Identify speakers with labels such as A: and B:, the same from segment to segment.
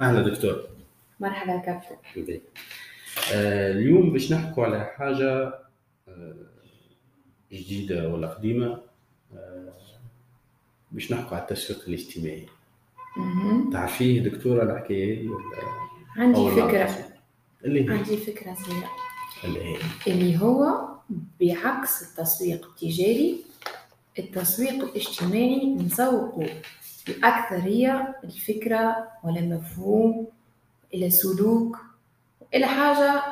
A: أهلا دكتور.
B: مرحبا كابتن.
A: آه اليوم باش نحكوا على حاجة آه جديدة ولا قديمة آه باش نحكوا على التسويق الاجتماعي. تعرفيه دكتورة الحكاية ولا؟
B: عندي
A: تسمع؟ اللي هي.
B: عندي فكرة صغيرة.
A: اللي هي.
B: اللي هو بعكس التسويق التجاري التسويق الاجتماعي نسوقه. بأكثرية الفكرة ولا مفهوم إلى سلوك إلى حاجة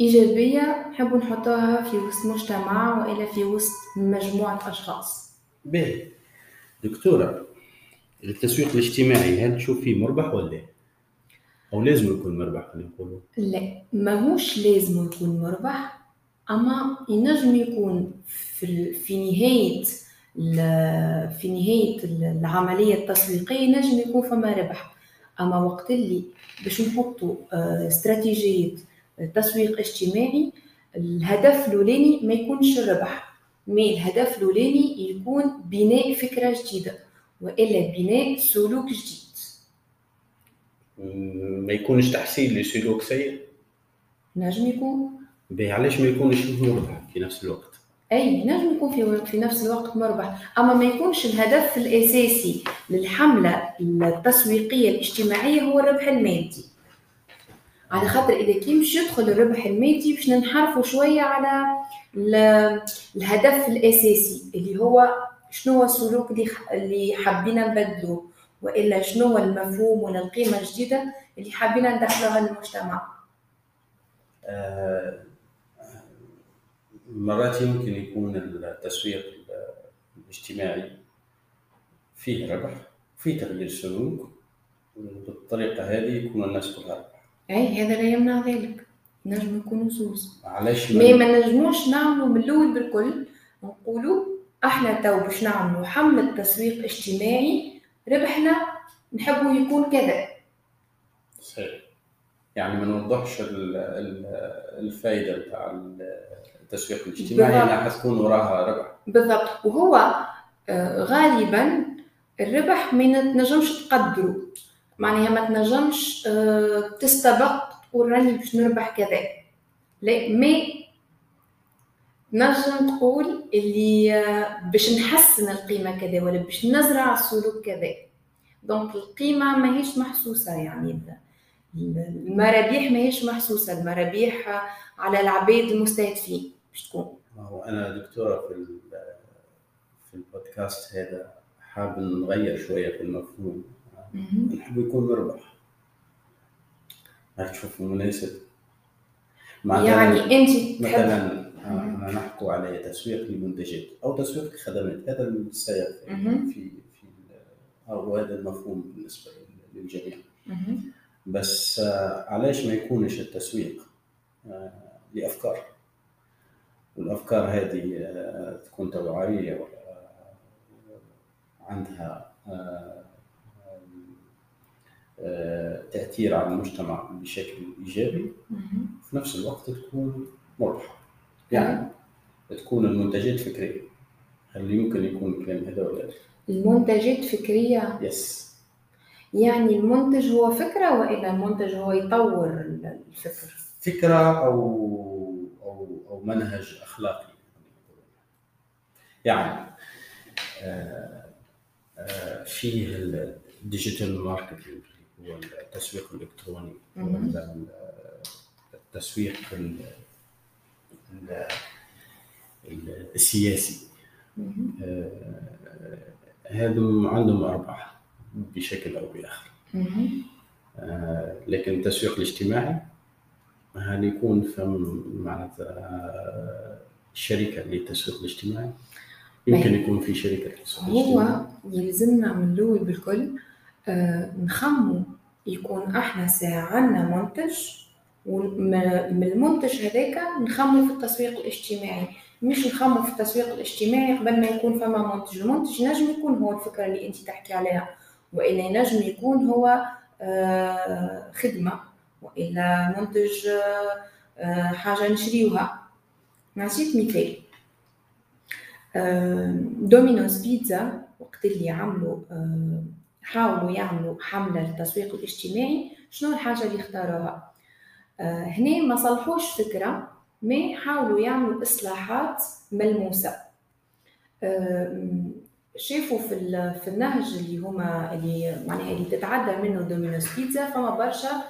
B: إيجابية نحب نحطها في وسط مجتمع وإلا في وسط مجموعة أشخاص.
A: باهي دكتورة التسويق الاجتماعي هل تشوف فيه مربح ولا لا؟ أو لازم يكون مربح خلينا نقولوا؟
B: لا ماهوش لازم يكون مربح أما ينجم يكون في في نهاية ال- في نهاية ال- العملية التسويقية ينجم يكون فما ربح. أما وقت اللي باش نحطوا آه، استراتيجية تسويق اجتماعي الهدف الأولاني ما يكونش الربح مي الهدف الأولاني يكون بناء فكرة جديدة وإلا بناء سلوك جديد.
A: ما يكونش تحسين لسلوك سيء؟
B: نجم يكون.
A: علاش ما يكونش مربح في نفس الوقت؟
B: أي نجم يكون في في نفس الوقت مربح أما ما يكونش الهدف الأساسي للحملة التسويقية الاجتماعية هو الربح المادي. على خاطر إذا كي مش يدخل الربح المادي باش ننحرفوا شوية على ال- الهدف الأساسي اللي هو شنو هو السلوك اللي ح- اللي حابين نبدلوه وإلا شنو هو المفهوم ولا القيمة الجديدة اللي حابين ندخلوها للمجتمع.
A: آه، مرات يمكن يكون التسويق الاجتماعي فيه ربح فيه تغيير سلوك وبالطريقة هذه يكون الناس كلها ربح
B: أي هذا لا يمنع ذلك. نجم يكونوا زوز.
A: علاش
B: مي
A: ما
B: نجموش نعملوا من الأول بالكل. نقولوا إحنا تو باش نعملوا حمله تسويق اجتماعي ربحنا نحبوا يكون كذا.
A: صحيح. يعني ما نوضحش ال- ال- الفائدة بتاع التسويق الاجتماعي
B: بالضبط.
A: حتكون وراها ربح
B: بالضبط. وهو آه، غالبا الربح ما تنجمش تقدره. معناها ما تنجمش آه، تستبق تقول راني باش نربح كذا. لا مي نجم تقول اللي آه، باش نحسن القيمة كذا ولا باش نزرع السلوك كذا. دونك القيمة ماهيش محسوسة يعني. ال- ال- المرابيح ماهيش محسوسة. المرابيح على العباد المستهدفين. باش تكون
A: ما هو أنا دكتورة في في البودكاست هذا حاب نغير شوية في المفهوم. نحب يكون مربح. هل تشوف مناسب
B: يعني أنت
A: مثلا آه، نحكوا على تسويق لمنتجات أو تسويق لخدمات هذا السائر في. في أو هذا المفهوم بالنسبة للجميع. بس آه، علاش ما يكونش التسويق آه، لأفكار؟ والافكار هذه آه، تكون توعوية ولا عندها آه، آه، تأثير على المجتمع بشكل
B: إيجابي.
A: في نفس الوقت تكون مربحة. يعني تكون المنتجات فكرية. هل يمكن يكون الكلام هذا ولا لا؟
B: المنتجات فكرية؟
A: yes
B: يعني المنتج هو فكرة وإلا المنتج هو يطور الفكر؟
A: أو أو منهج أخلاقي يعني آه، آه، فيه ال digital marketing هو التسويق. ولا التسويق ال- ال- ال- السياسي
B: مهم.
A: هذم عندهم أرباح بشكل أو بآخر. آه، لكن التسويق الاجتماعي هل يكون فم معناتها آه، شركة للتسويق الاجتماعي؟ يمكن يكون في شركة للتسويق
B: هو
A: الاجتماعي.
B: يلزمنا من الأول بالكل آه، نخمو يكون إحنا ساعة عنا منتج ومن المنتج هذاك نخمو في التسويق الاجتماعي. مش نخمو في التسويق الاجتماعي قبل ما يكون فما منتج المنتج نجم يكون هو الفكرة اللي أنت تحكي عليها وإلا ينجم يكون هو آه، خدمة. وإلا منتج آه، آه، حاجة نشريوها. نعطيك مثال. آه، دومينوز بيتزا وقت اللي عملوا آه، حاولوا يعملوا حملة للتسويق الاجتماعي شنو الحاجة اللي اختاروها؟ آه، هنا ما صلحوش فكرة ما حاولوا يعملوا إصلاحات ملموسة. آه، شافوا في في النهج اللي هما اللي معناها اللي تتعدى منه دومينوس بيتزا فما برشا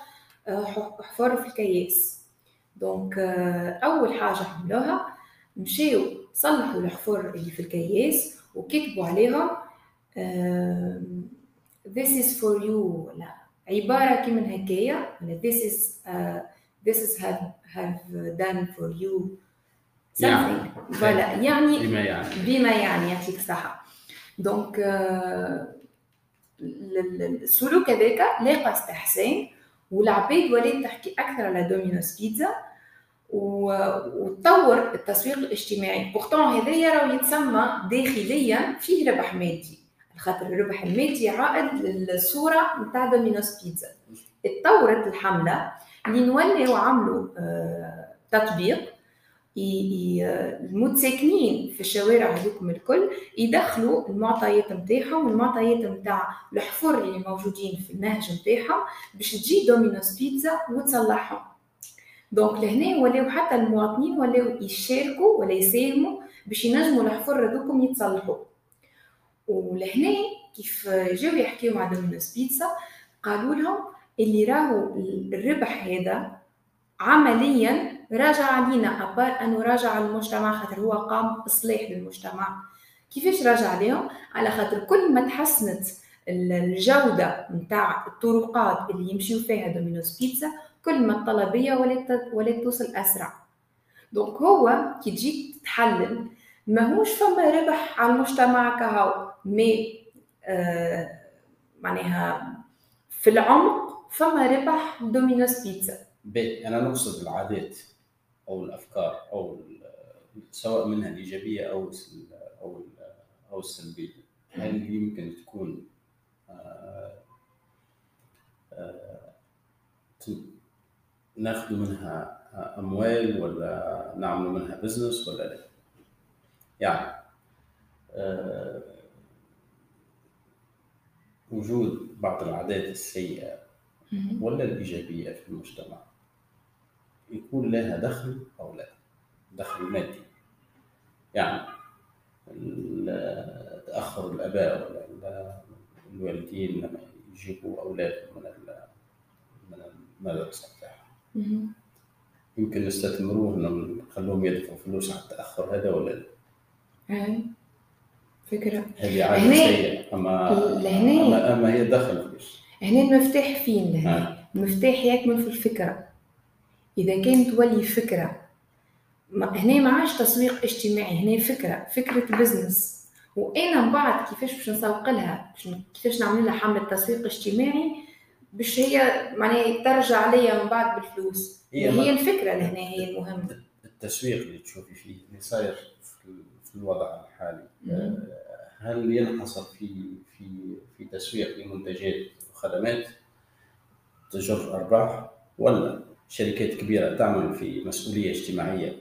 B: حفر في الكياس. donc أول حاجة عملوها مشاو صلحوا الحفر اللي في الكياس وكتبوا عليهم this is for you ولا عبارة كي من هكايا this is uh, this is have, have done for you something. يعني. يعني بما يعني. بما يعني يعطيك الصحة. donc السلوك هذاك لاقى استحسان والعباد ولات تحكي أكثر على دومينوس بيتزا وتطور التسويق الاجتماعي. pourtant هذايا راه يتسمى داخليا فيه ربح مادي. خاطر الربح المادي عائد للصورة نتاع دومينوس بيتزا اتطورت الحملة اللي نوليو عملوا آه، تطبيق المتساكنين في الشوارع هذوكم الكل يدخلوا المعطيات نتاعهم والمعطيات نتاع الحفر اللي موجودين في النهج نتاعهم باش تجي دومينوس بيتزا وتصلحهم. donc لهنا ولاو حتى المواطنين ولاو يشاركوا ولا يساهموا باش ينجموا الحفر هذوكم يتصلحوا. ولهنا كيف جاو يحكيو مع دومينوس بيتزا قالوا لهم اللي راهو الربح هذا عمليا راجع علينا ابار انه راجع على المجتمع خاطر هو قام اصلاح للمجتمع. كيفاش راجع عليهم على خاطر كل ما تحسنت الجودة نتاع الطرقات اللي يمشيو فيها دومينوس بيتزا كل ما الطلبيه ولات ولات توصل أسرع. donc هو كي تجي تحلل ماهوش فما ربح على المجتمع كهو mais آه معناها في العمق فما ربح دومينوس بيتزا.
A: بي أنا نقصد العادات. أو الأفكار أو سواء منها الإيجابية أو أو أو السلبية. هل يمكن تكون آه، آه، ناخذ منها أموال ولا نعمل منها بزنس ولا لا؟ يعني آه، وجود بعض العادات السيئة ولا الإيجابية في المجتمع؟ يكون لها دخل أو لا دخل مادي. يعني تأخر الآباء ولا الوالدين لما يجيبوا أولادهم من من المدرسة بتاعهم. يمكن نستثمروه إنهم نخلوهم يدفعوا فلوس على التأخر هذا ولا
B: لا؟ فكرة.
A: هذه عادة سيئة. أما أما, أما هي دخل فلوس.
B: هنا المفتاح فين؟ لهنا؟ المفتاح يكمن في الفكرة. إذا كانت تولي فكرة. هنا ما عادش تسويق اجتماعي هنا فكرة فكرة بزنس وأنا من بعد كيفاش باش نسوق لها كيفاش نعمل لها حمله تسويق اجتماعي باش هي معناها ترجع ليا من بعد بالفلوس. هي, هي الفكرة لهنا هي المهم
A: التسويق اللي تشوفي فيه اللي صاير في الوضع الحالي. آه، هل ينحصر في في في تسويق لمنتجات وخدمات تجر أرباح ولا؟ شركات كبيرة تعمل في مسؤولية اجتماعية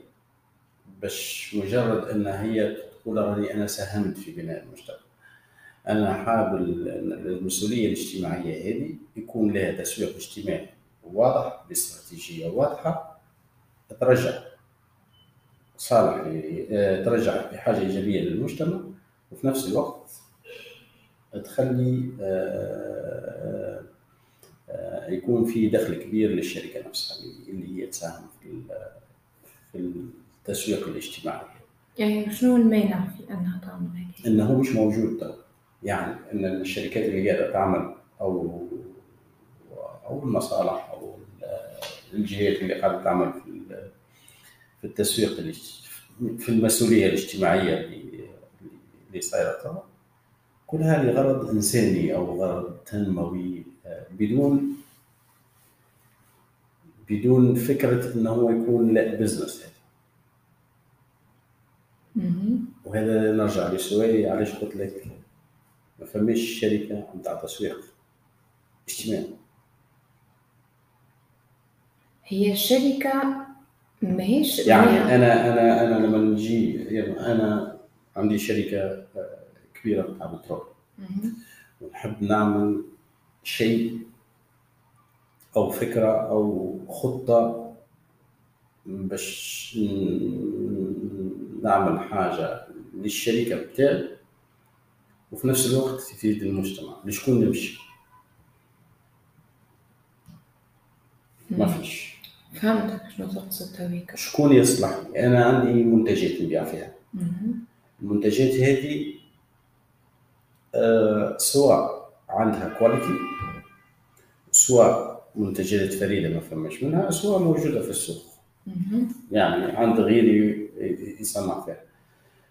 A: باش مجرد أن هي تقول راني أنا ساهمت في بناء المجتمع. أنا حاب المسؤولية الاجتماعية هذه يكون لها تسويق اجتماعي واضح باستراتيجية واضحة ترجع صالح ترجع بحاجة إيجابية للمجتمع وفي نفس الوقت تخلي آه، يكون في دخل كبير للشركة نفسها اللي هي تساهم في في التسويق الاجتماعي.
B: يعني شنو المانع في أنها تعمل هيك؟
A: إنه مش موجود تو يعني إن الشركات اللي قاعدة تعمل أو أو المصالح أو الجهات اللي قاعدة تعمل في في التسويق في المسؤولية الاجتماعية اللي اللي صايرة كلها لغرض إنساني أو غرض تنموي بدون بدون فكرة انه هو يكون لا بزنس وهذا نرجع لسؤالي علاش قلت لك ما فماش شركة نتاع تسويق اجتماعي؟
B: هي الشركة ماهيش
A: يعني أنا أنا أنا لما نجي يعني أنا عندي شركة كبيرة بتاع بترول. ونحب نعمل شيء أو فكرة أو خطة باش نعمل حاجة للشركة بتاعي وفي نفس الوقت تفيد المجتمع. لشكون نمشي. ما فيش.
B: فهمتك شنو تقصد تويك
A: شكون يصلح؟ أنا عندي منتجات نبيع فيها. المنتجات هذه آه سواء عندها كواليتي سواء منتجات فريدة ما فماش منها سواء موجودة في السوق. يعني عند غيري يصنع فيها.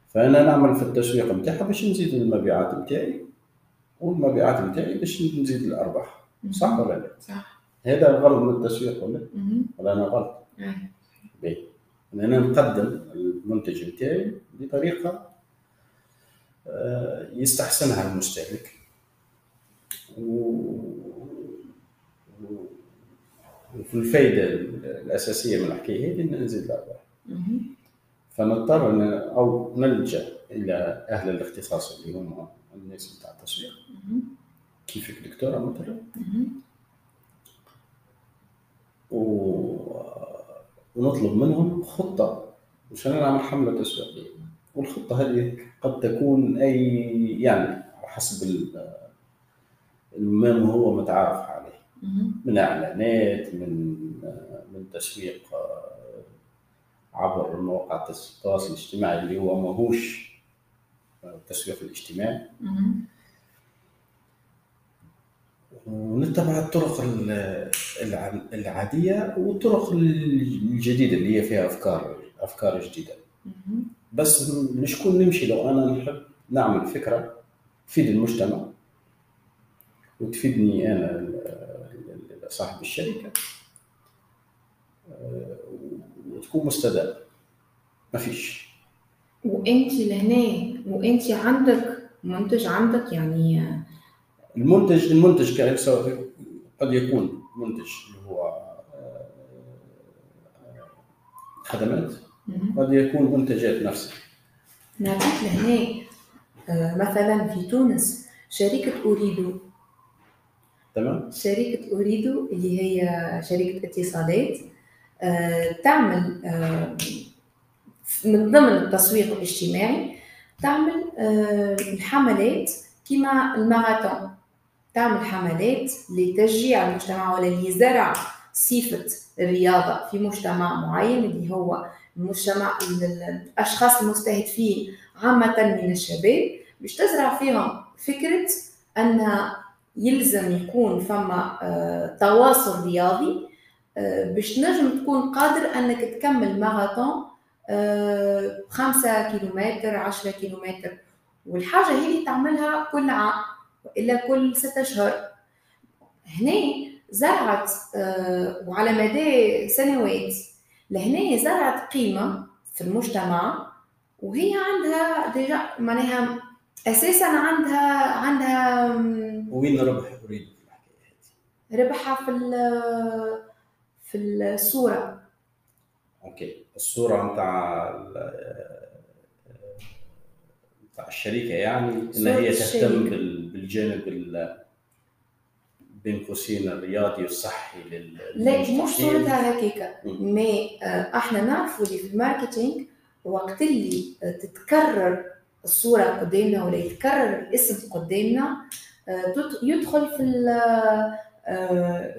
A: فأنا نعمل في التسويق نتاعها باش نزيد المبيعات نتاعي والمبيعات نتاعي باش نزيد الأرباح. صح ولا لا؟
B: صح.
A: هذا الغرض من التسويق ولا؟ ولا أنا غلط؟ أنا نقدم المنتج نتاعي بطريقة آه، يستحسنها المستهلك. وفي الفائده الأساسية من الحكاية هذه إن نزيد
B: الأرباح.
A: فنضطر ان أو نلجأ إلى أهل الاختصاص اللي هم الناس بتاع التسويق
B: مهم.
A: كيف الدكتوره مثلا. و... ونطلب منهم خطة مشان نعمل حمله تسويقيه والخطة هذه قد تكون اي يعني حسب ال- ما هو متعارف عليه. من إعلانات من من تسويق آه، عبر مواقع التواصل الاجتماعي اللي هو ماهوش التسويق الاجتماعي
B: مهم.
A: ونتبع الطرق ال- الع- العادية والطرق الجديدة اللي هي فيها أفكار أفكار جديدة
B: مهم.
A: بس لشكون نمشي لو أنا نحب نعمل فكرة تفيد المجتمع وتفيدني أنا صاحب الشركة. آه، وتكون مستدامه ما فيش.
B: وإنت لهنا وإنت عندك منتج عندك يعني
A: المنتج المنتج قد يكون منتج اللي هو آه، خدمات
B: مهم.
A: قد يكون منتجات نفسها.
B: نعطيك لهنا آه، مثلا في تونس شركة أوريدو
A: تمام؟
B: شركة أوريدو اللي هي شركة اتصالات آه، تعمل آه، من ضمن التسويق الاجتماعي تعمل آه، الحملات كما الماراثون. تعمل حملات لتشجيع المجتمع ولا لزرع صفة الرياضة في مجتمع معين اللي هو المجتمع ال- ال- الأشخاص المستهدفين عامة من الشباب باش تزرع فيهم فكرة أن يلزم يكون فما آه، تواصل رياضي آه، باش تنجم تكون قادر أنك تكمل ماراثون آه، خمسة كيلومتر عشرة كيلومتر. والحاجة هذه تعملها كل عام إلا كل ستة أشهر هنا زرعت وعلى مدى سنوات لهنا زرعت قيمة في المجتمع وهي عندها déjà معناها أساسا عندها عندها
A: وين ربح اريد في الحكاية هذه؟
B: ربحها في في الصورة.
A: OK. الصورة نتاع نتاع الشركة يعني
B: إن
A: هي تهتم بالجانب ال- بين قوسين الرياضي والصحي لل
B: لا مش. صورتها هكاكا
A: مم.
B: mais آه، إحنا نعرفوا اللي في ال marketing وقت اللي تتكرر الصورة قدامنا ولا يتكرر الاسم قدامنا يدخل في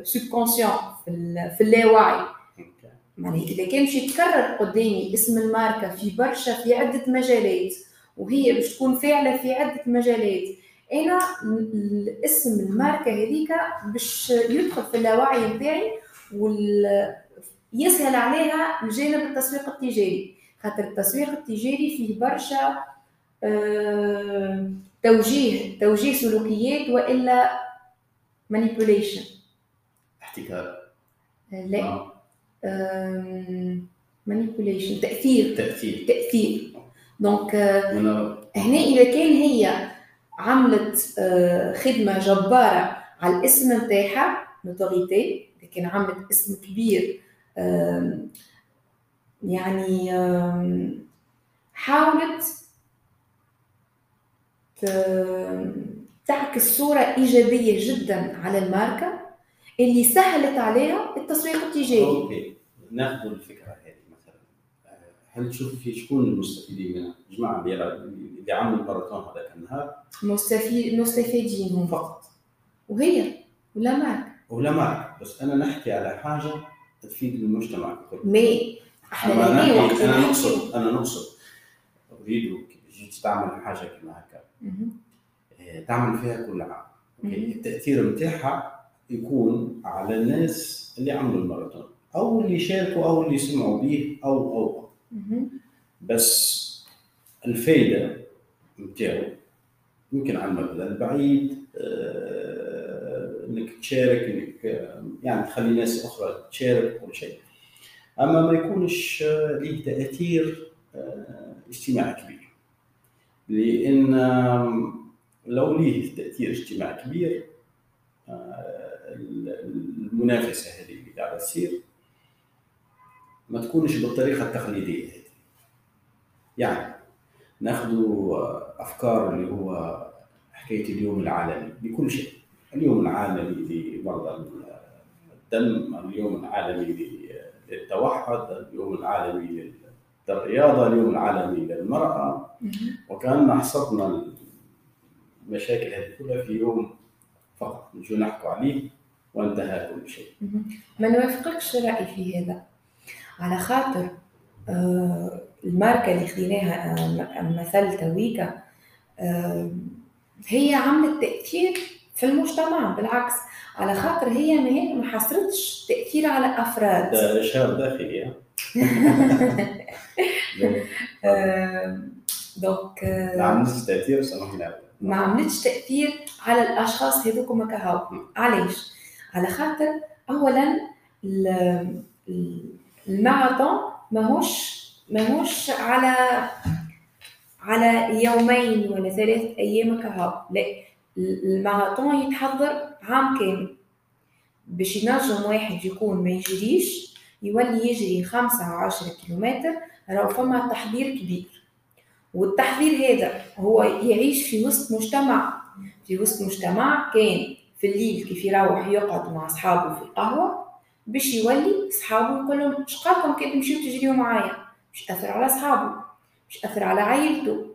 B: ال subconscient في ال- في اللاوعي
A: OK.
B: يعني إذا كان باش يتكرر قدامي اسم الماركة في برشا في عدة مجالات وهي باش تكون فاعله في عدة مجالات أنا اسم الماركة هذيك باش يدخل في اللاوعي نتاعي يسهل عليها الجانب التسويق التجاري خاطر التسويق التجاري فيه برشا آه، توجيه توجيه سلوكيات وإلا manipulation
A: احتكار.
B: لا.
A: آه.
B: manipulation تأثير.
A: تأثير.
B: تأثير. donc آه، هنا إذا كان هي عملت آه، خدمة جبارة على الاسم نتاعها notoriété إذا كان عملت اسم كبير يعني حاولت تعكس صورة إيجابية جدا على الماركة اللي سهلت عليها التسويق التجاري.
A: OK. نأخذ الفكرة هذه مثلا. آه، هل تشوف في شكون المستفيدين منها؟ جماعة اللي عملوا الماراثون هذاك النهار.
B: مستفيد مستفيدين هم
A: فقط.
B: وهي ولا ماركة.
A: ولا معك بس أنا نحكي على حاجة تفيد المجتمع كله
B: مي إحنا
A: نحكي. نقصد أنا نقصد. أريد جيت تعمل حاجة كما هكا. إيه، تعمل فيها كل عام. التأثير نتاعها يكون على الناس اللي عملوا الماراثون أو اللي شاركوا أو اللي سمعوا به أو
B: أو.
A: بس الفائده نتاعو يمكن على المدى البعيد آه، إنك تشارك إنك آه، يعني تخلي ناس أخرى تشارك كل شيء أما ما يكونش آه، ليه تأثير آه، اجتماعي كبير لأن لو ليه تأثير اجتماعي كبير آه، المنافسة هذه اللي قاعدة تصير ما تكونش بالطريقة التقليدية يعني ناخذ أفكار اللي هو حكاية اليوم العالمي. بكل شيء. اليوم العالمي لمرضى الدم اليوم العالمي للتوحد اليوم العالمي للرياضه اليوم العالمي للمرأة
B: مهم.
A: وكأن حصرنا المشاكل هذه كلها في يوم فقط نجي نحكوا عليه وانتهى كل شيء.
B: ما نوافقكش الرأي في هذا. على خاطر آه، الماركة اللي خديناها آه، مثل تويكا آه، هي عملت تأثير في المجتمع بالعكس. على خاطر هي ما حصرتش تأثير على أفراد.
A: ده اشهار داخلي
B: دونك آه،
A: ما عملتش تأثير سامحني
B: ما عملتش تأثير على الأشخاص هذوك كهو علاش؟ على خاطر اولا ال- ال- الماراثون ماهوش ماهوش على على يومين ولا ثلاث أيام كهو لا الماراثون يتحضر عام كامل. باش ينجم واحد يكون ما يجريش يولي يجري خمسة أو عشرة كيلومتر راهو فما تحضير كبير. والتحضير هذا هو يعيش في وسط مجتمع. في وسط مجتمع كان في الليل كيف يروح يقعد مع أصحابه في القهوة باش يولي أصحابه يقول لهم اش قالكم كي تمشيو تجريو معايا؟ باش يأثر على أصحابه باش يأثر على عائلته.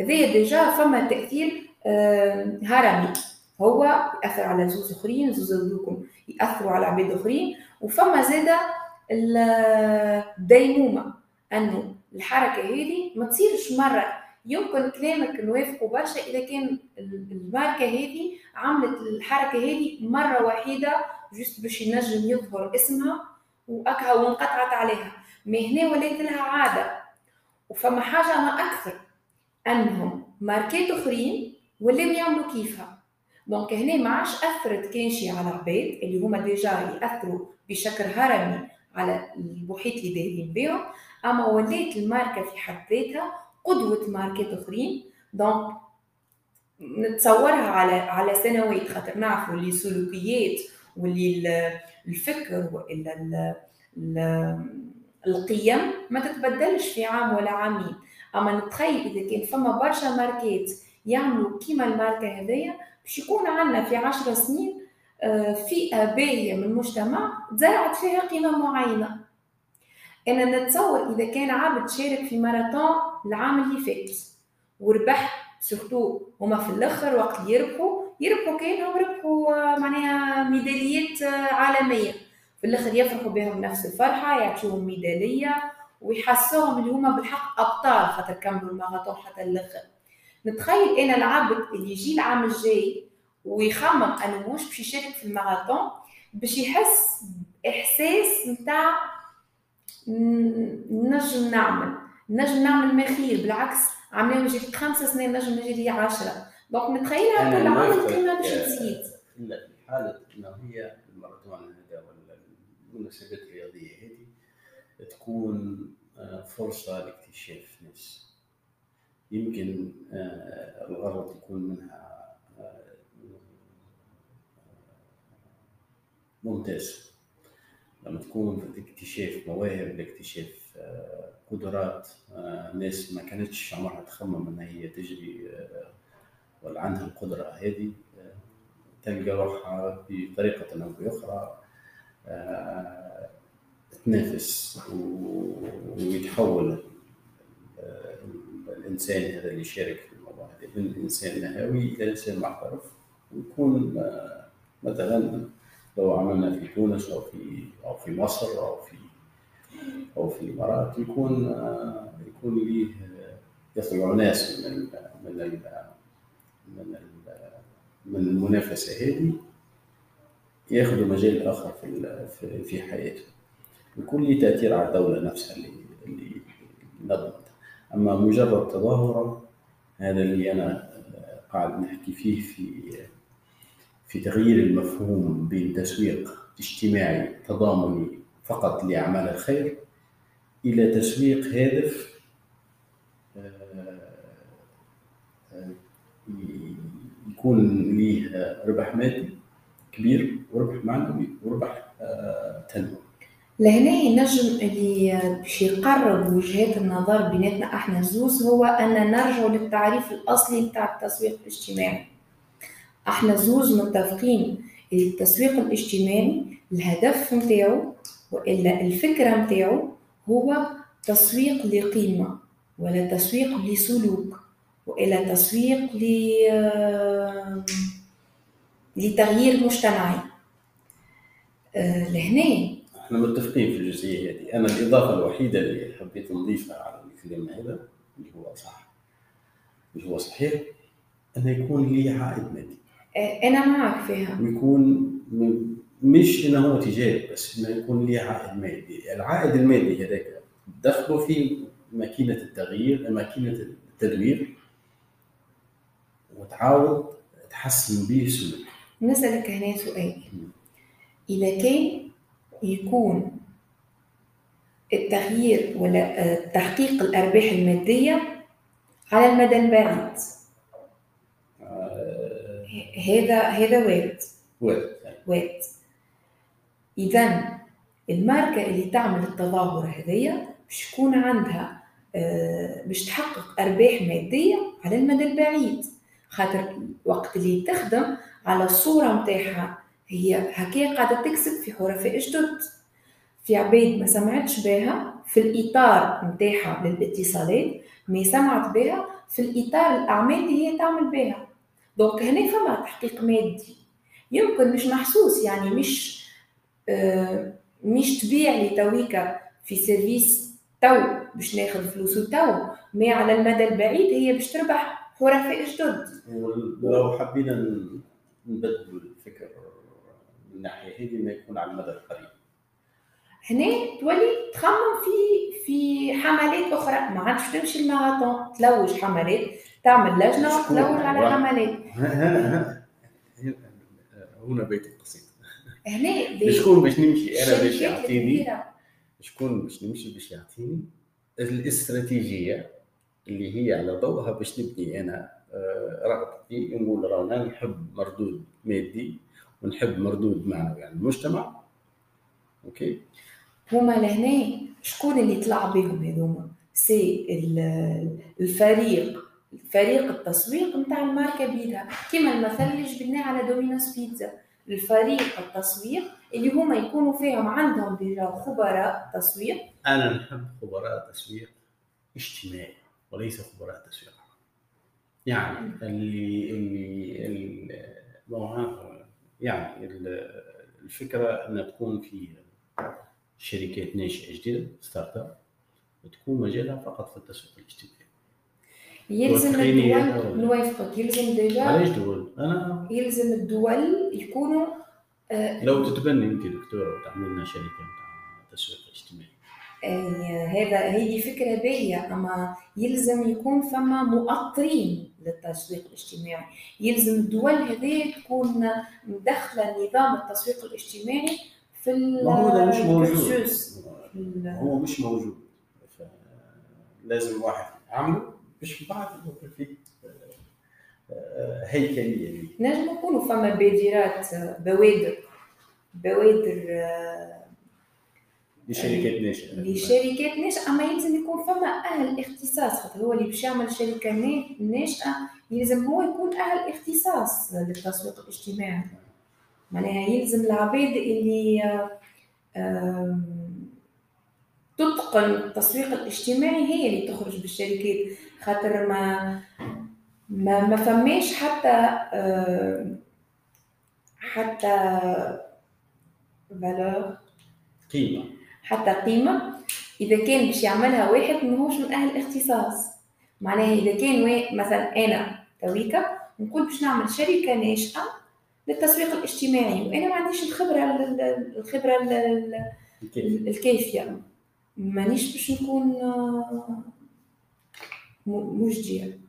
B: هذايا déjà فما تأثير آه، هرمي. هو يأثر على زوز أخرين زوز هذوكم يأثروا على عباد أخرين. وفما زادة ال- أنه الحركة هذه ما تصيرش مرة. يمكن كلامك نوافقه برشا إذا كان ال- الماركة هذه عملت الحركة هذه مرة وحيدة juste باش ينجم يظهر اسمها وأكهو وانقطعت عليها. ما هنا ولات لها عادة. وفما حاجة ما أكثر أنهم ماركات أخرين ولاو يعملوا كيفها. donc هنا ما عادش أثرت كان شي على عباد اللي هما déjà يأثروا بشكل هرمي على المحيط اللي دايرين بهم أما ولات الماركة في حد ذاتها قدوة ماركات أخرين دونك نتصورها على على سنوات خاطر نعرفوا اللي سلوكيات واللي ال- الفكر وإلا ال- ال- القيم ما تتبدلش في عام ولا عامين. أما نتخيل إذا كان فما برشا ماركات يعملوا كيما الماركة هذيا باش يكون عندنا في عشر سنين آه، فئة باهية من المجتمع تزرعت فيها قيمة معينة. أنا نتصور إذا كان عبد شارك في ماراثون العام اللي فات. وربح سورتو هما في الأخر وقت يربحوا يربحوا كأنهم ربحوا آه، معناها ميداليات آه، عالمية. في الأخر يفرحوا بهم نفس الفرحة يعطيوهم ميدالية ويحسوهم اللي هما بالحق أبطال خاطر كملوا الماراثون حتى الأخر. نتخيل أنا العبد اللي يجي العام الجاي ويخمم أنه مش باش يشارك في الماراثون باش يحس احساس نتاع نجم نعمل. نجم نعمل ما خير بالعكس عمليه جريت خمسة سنين نجم نجري عشرة. donc نتخيلها
A: أنا
B: كل
A: موافقك،
B: القيمة باش تزيد.
A: حاله انه هي الماراثون هذا ولا المناسبات الرياضية هذه تكون آه، فرصة لاكتشاف ناس يمكن آه، الغرض يكون منها آه، ممتاز. لما تكون في اكتشاف مواهب لاكتشاف آه، قدرات آه، ناس ما كانتش عمرها تخمم إن هي تجري آه، ولا عندها القدرة هذه تلقى روحها بطريقة أو بأخرى آه، تنافس ويتحول الإنسان هذا اللي يشارك في الموضوع هذا من إنسان نهاوي إلى إنسان محترف ويكون مثلا لو عملنا في تونس أو في أو في مصر أو في أو في الإمارات يكون آه، يكون ليه يطلع ناس من من من من المنافسة هذه ياخذوا مجال آخر في في حياته. يكون لي تأثير على الدولة نفسها اللي اللي نظمت. أما مجرد تظاهرة هذا اللي أنا قاعد نحكي فيه في في تغيير المفهوم بين تسويق اجتماعي تضامني فقط لأعمال الخير إلى تسويق هادف آه، آه، يكون ليه ربح مادي كبير وربح معنوي وربح آه، تنموي.
B: لهنا ينجم اللي باش يقرب وجهات النظر بيناتنا أحنا زوز هو ان نرجع للتعريف الأصلي نتاع التسويق الاجتماعي. إحنا زوز متفقين التسويق الاجتماعي الهدف نتاعو وإلا الفكرة نتاعو هو تسويق لقيمة ولا تسويق لسلوك والى تسويق لتغيير مجتمعي. آه، لهنا.
A: إحنا متفقين في الجزئية هذه. أنا الإضافة الوحيدة اللي حبيت نضيفها على الكلام هذا اللي هو صح اللي هو صحيح انه يكون لي عائد مادي.
B: آه، أنا معك فيها.
A: ويكون مش إنه هو تجاري بس إنه يكون لي عائد مادي. العائد المادي هذاك دخله في ماكينة التغيير ماكينة التدوير وتعاود تحسن به سلوك
B: نسألك هنا سؤال. إذا كان يكون التغيير ولا آه، تحقيق الأرباح المادية على المدى البعيد هذا هذا وارد
A: وارد
B: وارد إذا الماركة اللي تعمل التظاهرة هذيا باش تكون عندها آه باش تحقق أرباح مادية على المدى البعيد. خاطر وقت اللي تخدم على الصورة متاعها هي هكا قاعدة تكسب في حرفاء جدد في عباد ما سمعتش بها في الإطار متاعها للإتصالات ما سمعت بها في الإطار الأعمال اللي هي تعمل بها. donc هنا فما تحقيق مادي. يمكن مش محسوس يعني مش آه مش تبيع لي تويكا في service تو باش ناخذ فلوسه تو ما على المدى البعيد هي باش تربح حرفاء جدد.
A: ولو حبينا نبدلوا الفكر من الناحيه هذه انه يكون على المدى القريب.
B: هنا تولي تخمم في في حملات أخرى. ما عادش تمشي الماراثون تلوج حملات. تعمل لجنة وتلوج على حملات
A: هنا بيت القصيد
B: هنا
A: شكون باش نمشي. أنا باش يعطيني. شكون باش نمشي باش يعطيني. الاستراتيجية اللي هي على ضوءها باش نبني أنا آه، رغبتي نقول رانا نحب مردود مادي ونحب مردود معنوي يعني المجتمع. أوكي؟
B: هما لهنا شكون اللي طلع بهم هذوما؟ c'est الفريق. فريق التسويق نتاع الماركة بيدها. كما المثل اللي جبناه على دومينوس بيتزا. الفريق التسويق اللي هما يكونوا فيهم عندهم déjà خبراء تسويق.
A: أنا نحب خبراء تسويق اجتماعي وليس خبراء تسويق. يعني اللي اللي يعني الفكرة أن تكون في شركات ناشئه جديدة startup تكون مجالها فقط في التسويق الاجتماعي.
B: يلزم الدول نوافقك يلزم déjà
A: علاش دول؟ أنا
B: يلزم الدول يكونوا
A: آه لو تتبني أنت دكتورة وتعمل لنا شركة نتاع تسويق اجتماعي.
B: هذا هذه فكرة باهية أما يلزم يكون فما مؤطرين للتسويق الاجتماعي. يلزم الدول هذه تكون مدخلة نظام التسويق الاجتماعي في
A: هو مش موجود. هو مش موجود. لازم واحد يعمله. باش بعد يكون في هيكلية.
B: نجم يكونوا فما بادرات بوادر بوادر
A: لشركات ناشئه
B: لشركات ناشئه أما يلزم يكون فما أهل اختصاص خاطر هو اللي باش يعمل شركة ناشئه يلزم هو يكون أهل اختصاص للتسويق الاجتماعي. معناها يلزم العباد اللي تتقن التسويق الاجتماعي هي اللي تخرج بالشركات خاطر ما ما ما فماش حتى آم، حتى فالور
A: قيمة.
B: حتى قيمة. إذا كان باش يعملها واحد ماهوش من أهل الاختصاص. معناها إذا كان مثلا أنا تويكا نقول باش نعمل شركة ناشئة للتسويق الاجتماعي وأنا ما عنديش الخبرة ال- ال- مانيش باش نكون آه، م- مجدية.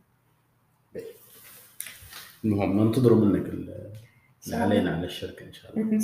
A: المهم ننتظروا منك. الإعلان على الشركة إن شاء الله.